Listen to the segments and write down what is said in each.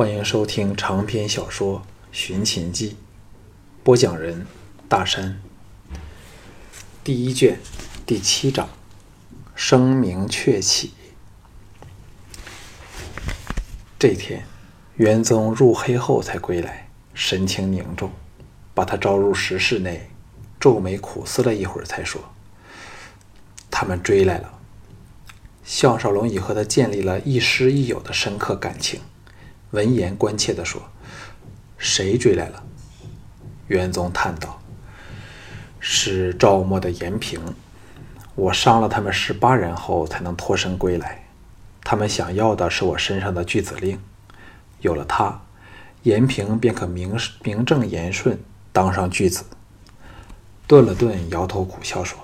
欢迎收听长篇小说《寻秦记》，播讲人：大山。第一卷第七章：声名鹊起。这天，元宗入黑后才归来，神情凝重，把他招入石室内，皱眉苦思了一会儿，才说：“他们追来了。”项少龙已和他建立了亦师亦友的深刻感情。闻言，关切地说：“谁追来了？”元宗叹道：“是赵默的延平。我伤了他们十八人后，才能脱身归来。他们想要的是我身上的巨子令，有了他，延平便可名名正言顺当上巨子。”顿了顿，摇头苦笑说：“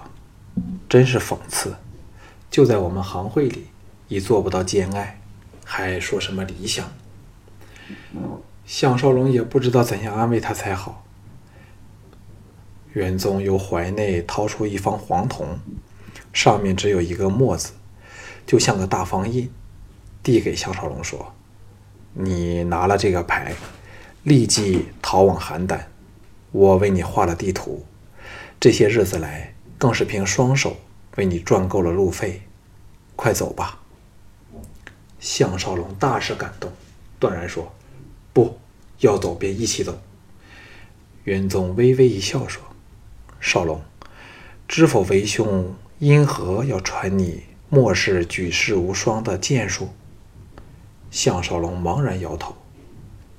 真是讽刺！就在我们行会里，已做不到兼爱，还说什么理想？”项少龙也不知道怎样安慰他才好。元宗由怀内掏出一方黄铜，上面只有一个“墨”字，就像个大方印，递给项少龙说：“你拿了这个牌，立即逃往邯郸。我为你画了地图，这些日子来更是凭双手为你赚够了路费。快走吧。”项少龙大是感动，断然说。不要走，便一起走。元宗微微一笑，说：“少龙，知否为兄因何要传你末世举世无双的剑术？”项少龙茫然摇头。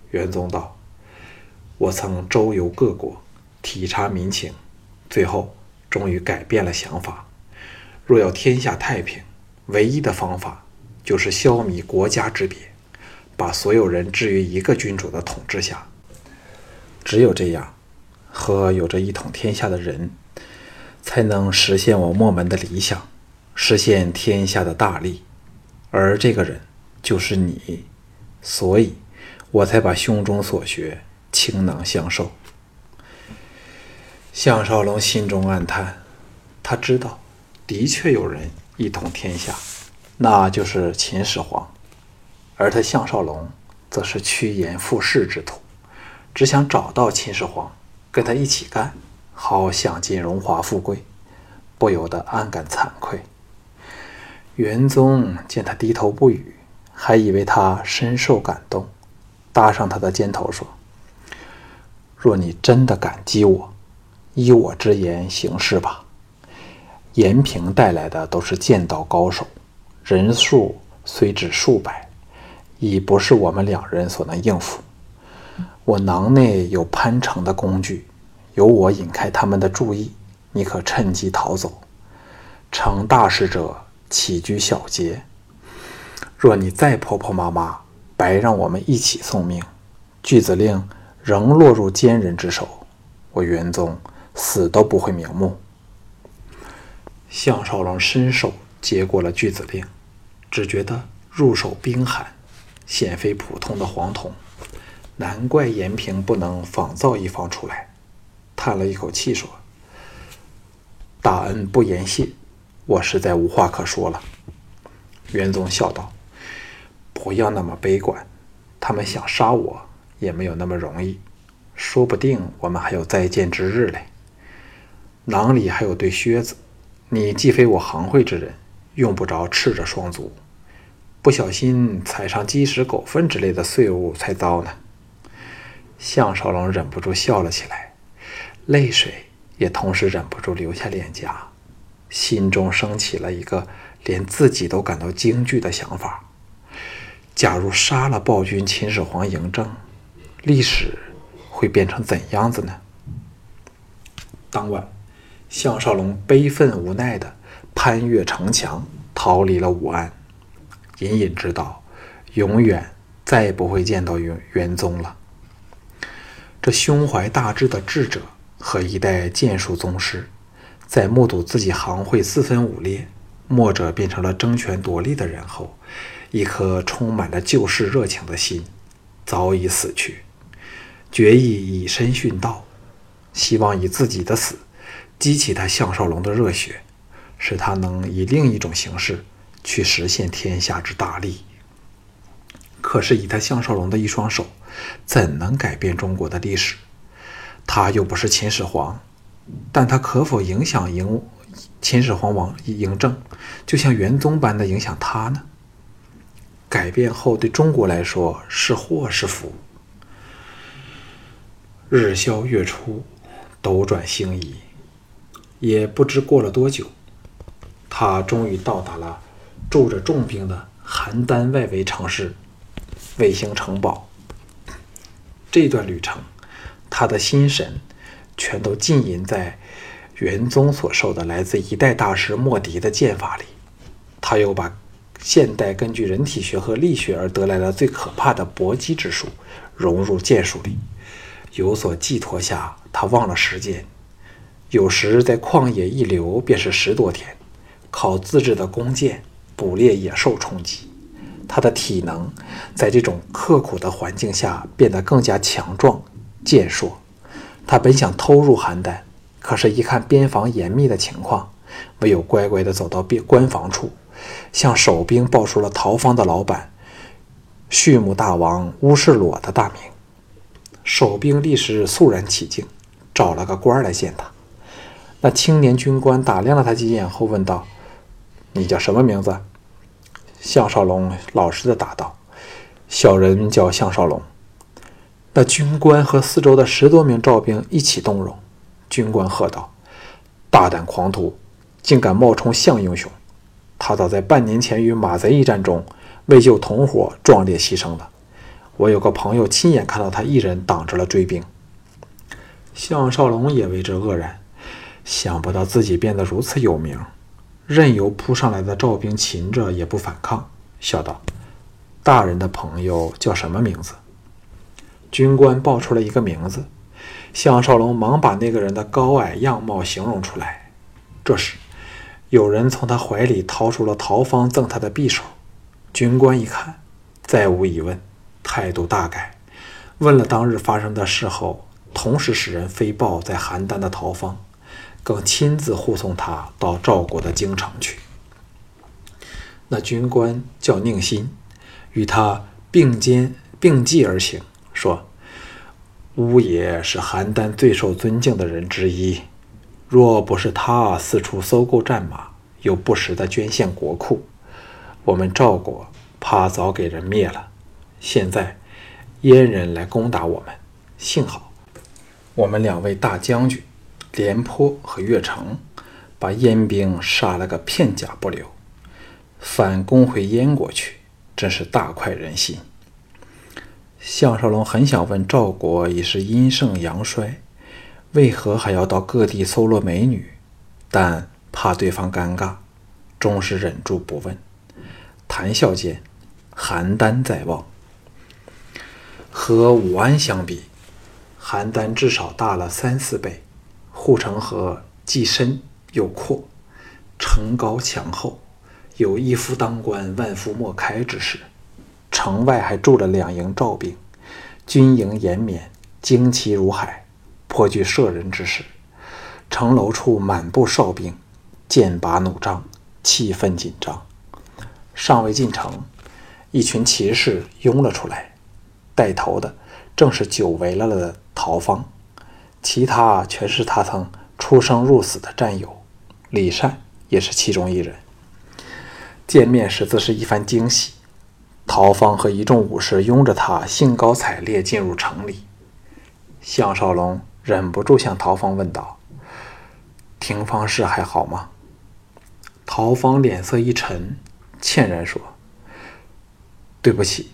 元宗道：“我曾周游各国，体察民情，最后终于改变了想法。若要天下太平，唯一的方法就是消弭国家之别。”把所有人置于一个君主的统治下，只有这样，和有着一统天下的人，才能实现我墨门的理想，实现天下的大利。而这个人就是你，所以我才把胸中所学倾囊相授。项少龙心中暗叹，他知道，的确有人一统天下，那就是秦始皇。而他项少龙则是趋炎附势之徒，只想找到秦始皇，跟他一起干，好享尽荣华富贵，不由得暗感惭愧。元宗见他低头不语，还以为他深受感动，搭上他的肩头说：“若你真的感激我，依我之言行事吧。延平带来的都是剑道高手，人数虽只数百。”已不是我们两人所能应付。我囊内有攀城的工具，由我引开他们的注意，你可趁机逃走。成大事者起居小节，若你再婆婆妈妈，白让我们一起送命，巨子令仍落入奸人之手，我元宗死都不会瞑目。项少龙伸手接过了巨子令，只觉得入手冰寒。显非普通的黄铜，难怪延平不能仿造一方出来。叹了一口气说：“大恩不言谢，我实在无话可说了。”元宗笑道：“不要那么悲观，他们想杀我也没有那么容易，说不定我们还有再见之日嘞。囊里还有对靴子，你既非我行会之人，用不着赤着双足。”不小心踩上鸡屎狗粪之类的碎物才糟呢。项少龙忍不住笑了起来，泪水也同时忍不住流下脸颊，心中升起了一个连自己都感到惊惧的想法：假如杀了暴君秦始皇嬴政，历史会变成怎样子呢？当晚，项少龙悲愤无奈地攀越城墙，逃离了武安。隐隐知道，永远再也不会见到元元宗了。这胸怀大志的智者和一代剑术宗师，在目睹自己行会四分五裂，末者变成了争权夺利的人后，一颗充满了救世热情的心早已死去，决意以身殉道，希望以自己的死激起他项少龙的热血，使他能以另一种形式。去实现天下之大利。可是以他项少龙的一双手，怎能改变中国的历史？他又不是秦始皇，但他可否影响嬴秦始皇王嬴政，就像元宗般的影响他呢？改变后对中国来说是祸是福？日消月出，斗转星移，也不知过了多久，他终于到达了驻着重兵的邯郸外围城市卫星城堡。这段旅程，他的心神全都浸淫在元宗所授的来自一代大师莫迪的剑法里。他又把现代根据人体学和力学而得来的最可怕的搏击之术融入剑术里。有所寄托下，他忘了时间。有时在旷野一留便是十多天，靠自制的弓箭捕猎野兽充饥。他的体能在这种刻苦的环境下变得更加强壮、健硕。他本想偷入邯郸，可是，一看边防严密的情况，唯有乖乖地走到边关防处，向守兵报出了逃方的老板畜牧大王乌世裸的大名。守兵立时肃然起敬，找了个官来见他。那青年军官打量了他几眼后问道：“你叫什么名字？”项少龙老实的答道：“小人叫项少龙。”那军官和四周的十多名赵兵一起动容。军官喝道：“大胆狂徒，竟敢冒充项英雄！他早在半年前与马贼一战中，为救同伙壮烈牺牲了。”我有个朋友亲眼看到他一人挡着了追兵，项少龙也为之愕然，想不到自己变得如此有名，任由扑上来的赵兵擒着也不反抗，笑道：“大人的朋友叫什么名字？”军官报出了一个名字，项少龙忙把那个人的高矮样貌形容出来。这时，有人从他怀里掏出了陶方赠他的匕首，军官一看，再无疑问。态度大改，问了当日发生的事后，同时使人飞报在邯郸的陶方，更亲自护送他到赵国的京城去。那军官叫宁心，与他并肩并继而行，说：“乌爷是邯郸最受尊敬的人之一，若不是他四处搜购战马，又不时的捐献国库，我们赵国怕早给人灭了。”现在，燕人来攻打我们，幸好我们两位大将军廉颇和乐成把燕兵杀了个片甲不留，反攻回燕国去，真是大快人心。项少龙很想问赵国已是阴盛阳衰，为何还要到各地搜罗美女，但怕对方尴尬，终是忍住不问。谈笑间，邯郸在望。和武安相比，邯郸至少大了三四倍。护城河既深又阔，城高墙厚，有一夫当关，万夫莫开之势。城外还住了两营赵兵，军营延绵，旌旗如海，颇具摄人之势。城楼处满布哨兵，剑拔弩张，气氛紧张。尚未进城，一群骑士拥了出来。带头的正是久违了的陶方，其他全是他曾出生入死的战友。李善也是其中一人。见面时自是一番惊喜。陶方和一众武士拥着他，兴高采烈进入城里。项少龙忍不住向陶方问道：“廷方氏还好吗？”陶方脸色一沉，歉然说：“对不起。”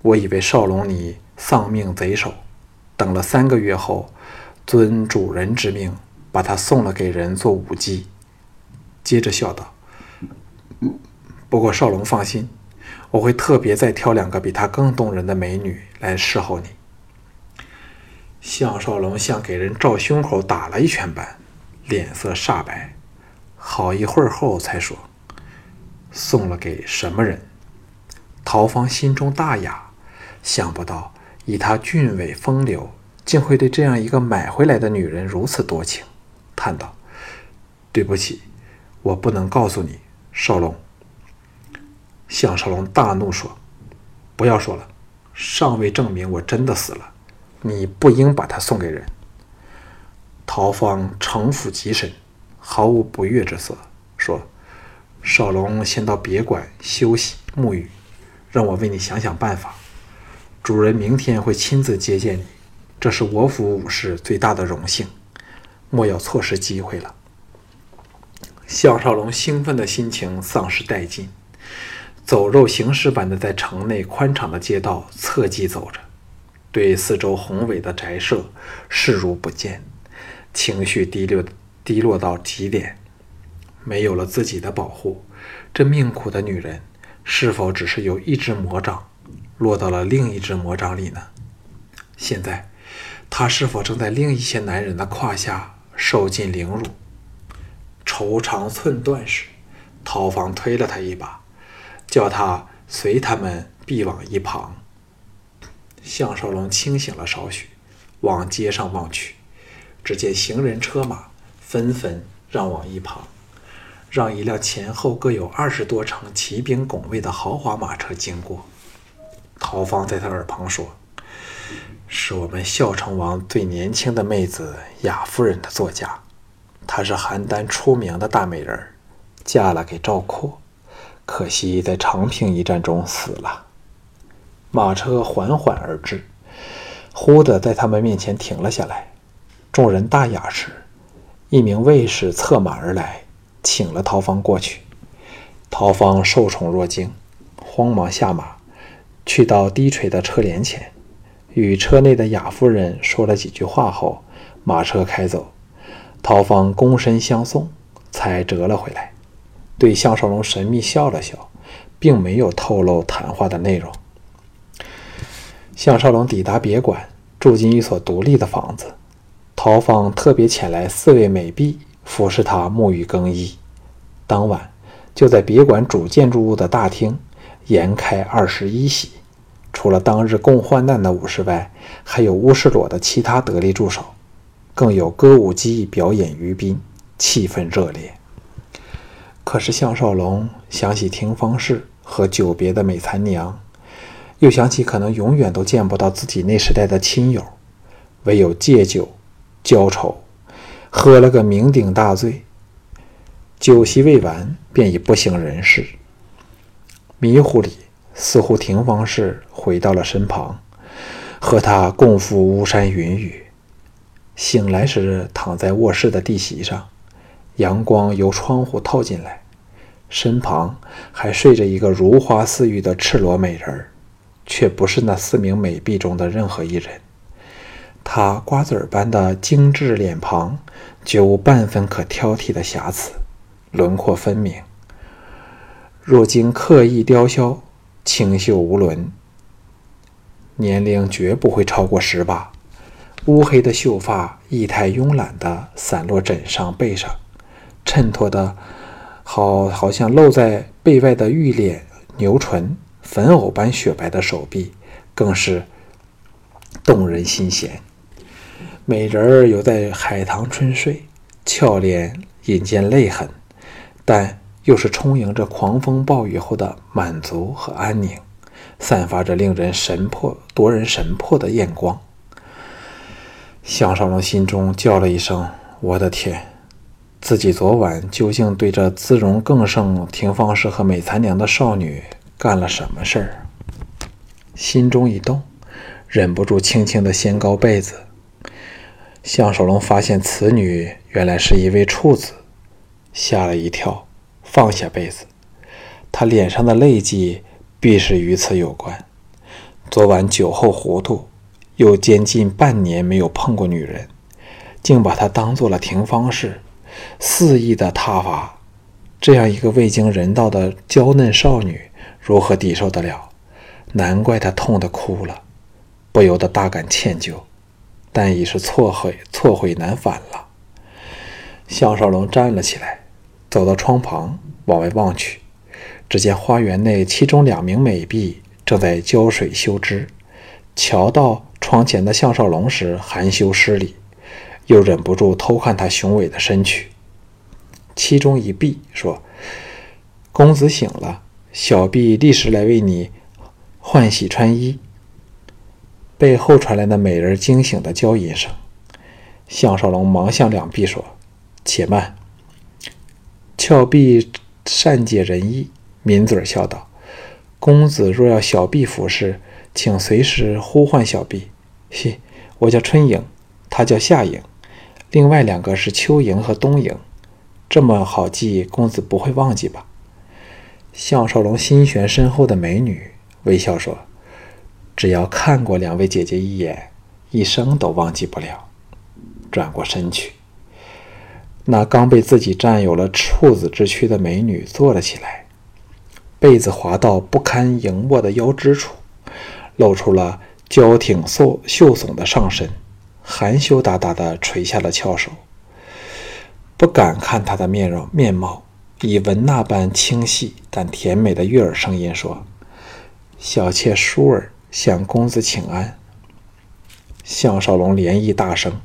我以为少龙你丧命贼手，等了三个月后，遵主人之命，把他送了给人做舞姬。接着笑道：“不过少龙放心，我会特别再挑两个比他更动人的美女来侍候你。”项少龙像给人照胸口打了一拳般，脸色煞白，好一会儿后才说：“送了给什么人？”陶芳心中大雅。想不到，以他俊伟风流，竟会对这样一个买回来的女人如此多情，叹道：“对不起，我不能告诉你，少龙。”项少龙大怒说：“不要说了，尚未证明我真的死了，你不应把它送给人。”陶芳城府极深，毫无不悦之色，说：“少龙先到别馆休息沐浴，让我为你想想办法。主人明天会亲自接见你，这是我府武士最大的荣幸，莫要错失机会了。”项少龙兴奋的心情丧失殆尽，走肉行尸般的在城内宽敞的街道侧击走着，对四周宏伟的宅舍视如不见。情绪低落，低落到极点。没有了自己的保护，这命苦的女人是否只是由一只魔掌落到了另一只魔掌里呢？现在，她是否正在另一些男人的胯下受尽凌辱？愁肠寸断时，陶芳推了他一把，叫他随他们避往一旁。项少龙清醒了少许，往街上望去。只见行人车马纷纷让往一旁，让一辆前后各有二十多乘骑兵拱卫的豪华马车经过。陶芳在他耳旁说：“是我们孝成王最年轻的妹子雅夫人的座驾，她是邯郸出名的大美人，嫁了给赵括，可惜在长平一战中死了。”马车缓缓而至，忽地在他们面前停了下来。众人大雅时，一名卫士策马而来，请了陶芳过去。陶芳受宠若惊，慌忙下马，去到低垂的车帘前，与车内的雅夫人说了几句话后，马车开走。陶芳躬身相送，才折了回来，对项少龙神秘笑了笑，并没有透露谈话的内容。项少龙抵达别馆，住进一所独立的房子。陶芳特别遣来四位美婢服侍他沐浴更衣。当晚就在别馆主建筑物的大厅筵开二十一席，除了当日共患难的武士外，还有乌世罗的其他得力助手，更有歌舞伎表演于宾，气氛热烈。可是项少龙想起廷芳氏和久别的美残娘，又想起可能永远都见不到自己那时代的亲友，唯有借酒。浇愁，喝了个酩酊大醉，酒席未完，便已不省人事。迷糊里，似乎廷芳氏回到了身旁，和他共赴巫山云雨。醒来时，躺在卧室的地席上，阳光由窗户透进来，身旁还睡着一个如花似玉的赤裸美人，却不是那四名美婢中的任何一人。他瓜子儿般的精致脸庞，绝无半分可挑剔的瑕疵，轮廓分明。若经刻意雕削，清秀无伦。年龄绝不会超过十八。乌黑的秀发，仪态慵懒的散落枕上背上，衬托的好，好像露在背外的玉脸、牛唇、粉藕般雪白的手臂，更是动人心弦。美人儿犹在海棠春睡，俏脸隐见泪痕，但又是充盈着狂风暴雨后的满足和安宁，散发着令人神魄夺人神魄的艳光。项少龙心中叫了一声：“我的天！自己昨晚究竟对这姿容更胜廷芳氏和美残娘的少女干了什么事儿？”心中一动，忍不住轻轻地掀高被子。项少龙发现此女原来是一位处子，吓了一跳，放下被子。他脸上的泪迹必是与此有关。昨晚酒后糊涂，又将近半年没有碰过女人，竟把她当做了廷芳氏，肆意的挞伐。这样一个未经人道的娇嫩少女，如何抵受得了？难怪她痛得哭了，不由得大感歉疚。但已是错悔错悔难返了。项少龙站了起来，走到窗旁，往外望去，只见花园内其中两名美婢正在浇水修枝。瞧到窗前的项少龙时，含羞施礼，又忍不住偷看他雄伟的身躯。其中一婢说：“公子醒了，小婢立时来为你换洗穿衣。”背后传来那美人惊醒的娇吟声。项少龙忙向两婢说：“且慢。”峭壁善解人意，抿嘴笑道：“公子若要小婢服侍，请随时呼唤小婢。嘿，我叫春影，他叫夏影，另外两个是秋影和冬影。这么好记，公子不会忘记吧？”项少龙心悬身后的美女，微笑说：“只要看过两位姐姐一眼，一生都忘记不了。”转过身去。那刚被自己占有了处子之躯的美女坐了起来，被子滑到不堪盈握的腰肢处，露出了娇挺瘦秀耸的上身，含羞答答地垂下了翘首。不敢看她的面容面貌，以文那般清细但甜美的悦耳声音说：“小妾舒儿向公子请安。”项少龙连意大声，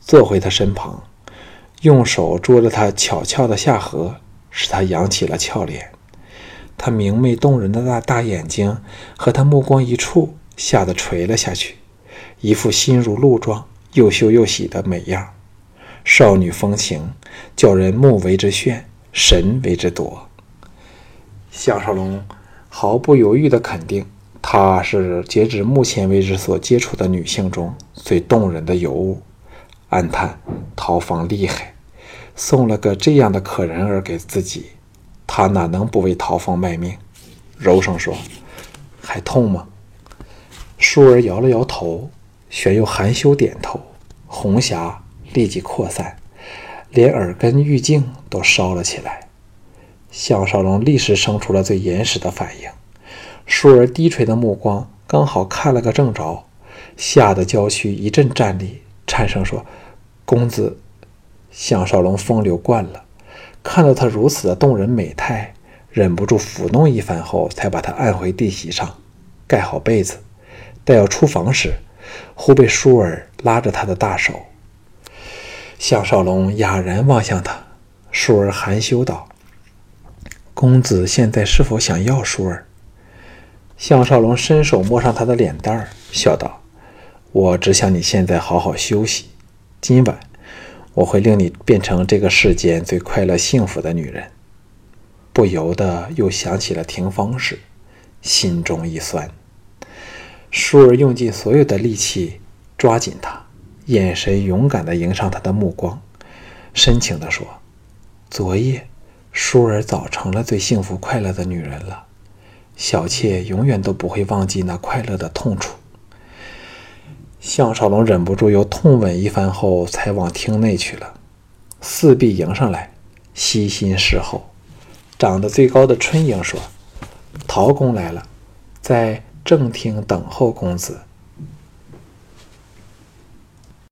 坐回他身旁。用手捉着她巧俏的下颌，使她扬起了俏脸。她明媚动人的大大眼睛和他目光一触，吓得垂了下去，一副心如鹿撞、又羞又喜的美样。少女风情，叫人目为之眩，神为之夺。项少龙毫不犹豫地肯定，她是截止目前为止所接触的女性中最动人的尤物。暗叹陶芳厉害，送了个这样的可人儿给自己，他哪能不为陶芳卖命？柔声说：“还痛吗？”淑儿摇了摇头，旋又含羞点头，红霞立即扩散，连耳根玉颈都烧了起来。项少龙立时生出了最原始的反应，淑儿低垂的目光刚好看了个正着，吓得娇躯一阵战栗。颤声说：“公子。”项少龙风流惯了，看到他如此的动人美态，忍不住抚弄一番后，才把他按回地席上，盖好被子。待要出房时，忽被舒儿拉着他的大手。项少龙哑然望向他，舒儿含羞道：“公子现在是否想要舒儿？”项少龙伸手摸上他的脸蛋儿，笑道。我只想你现在好好休息。今晚我会令你变成这个世间最快乐幸福的女人。不由得又想起了廷芳时，心中一酸。舒儿用尽所有的力气抓紧他，眼神勇敢地迎上他的目光，深情地说：“昨夜，舒儿早成了最幸福快乐的女人了。小妾永远都不会忘记那快乐的痛楚。”项少龙忍不住又痛吻一番后，才往厅内去了。四壁迎上来，悉心侍候。长得最高的春英说：“陶公来了，在正厅等候公子。”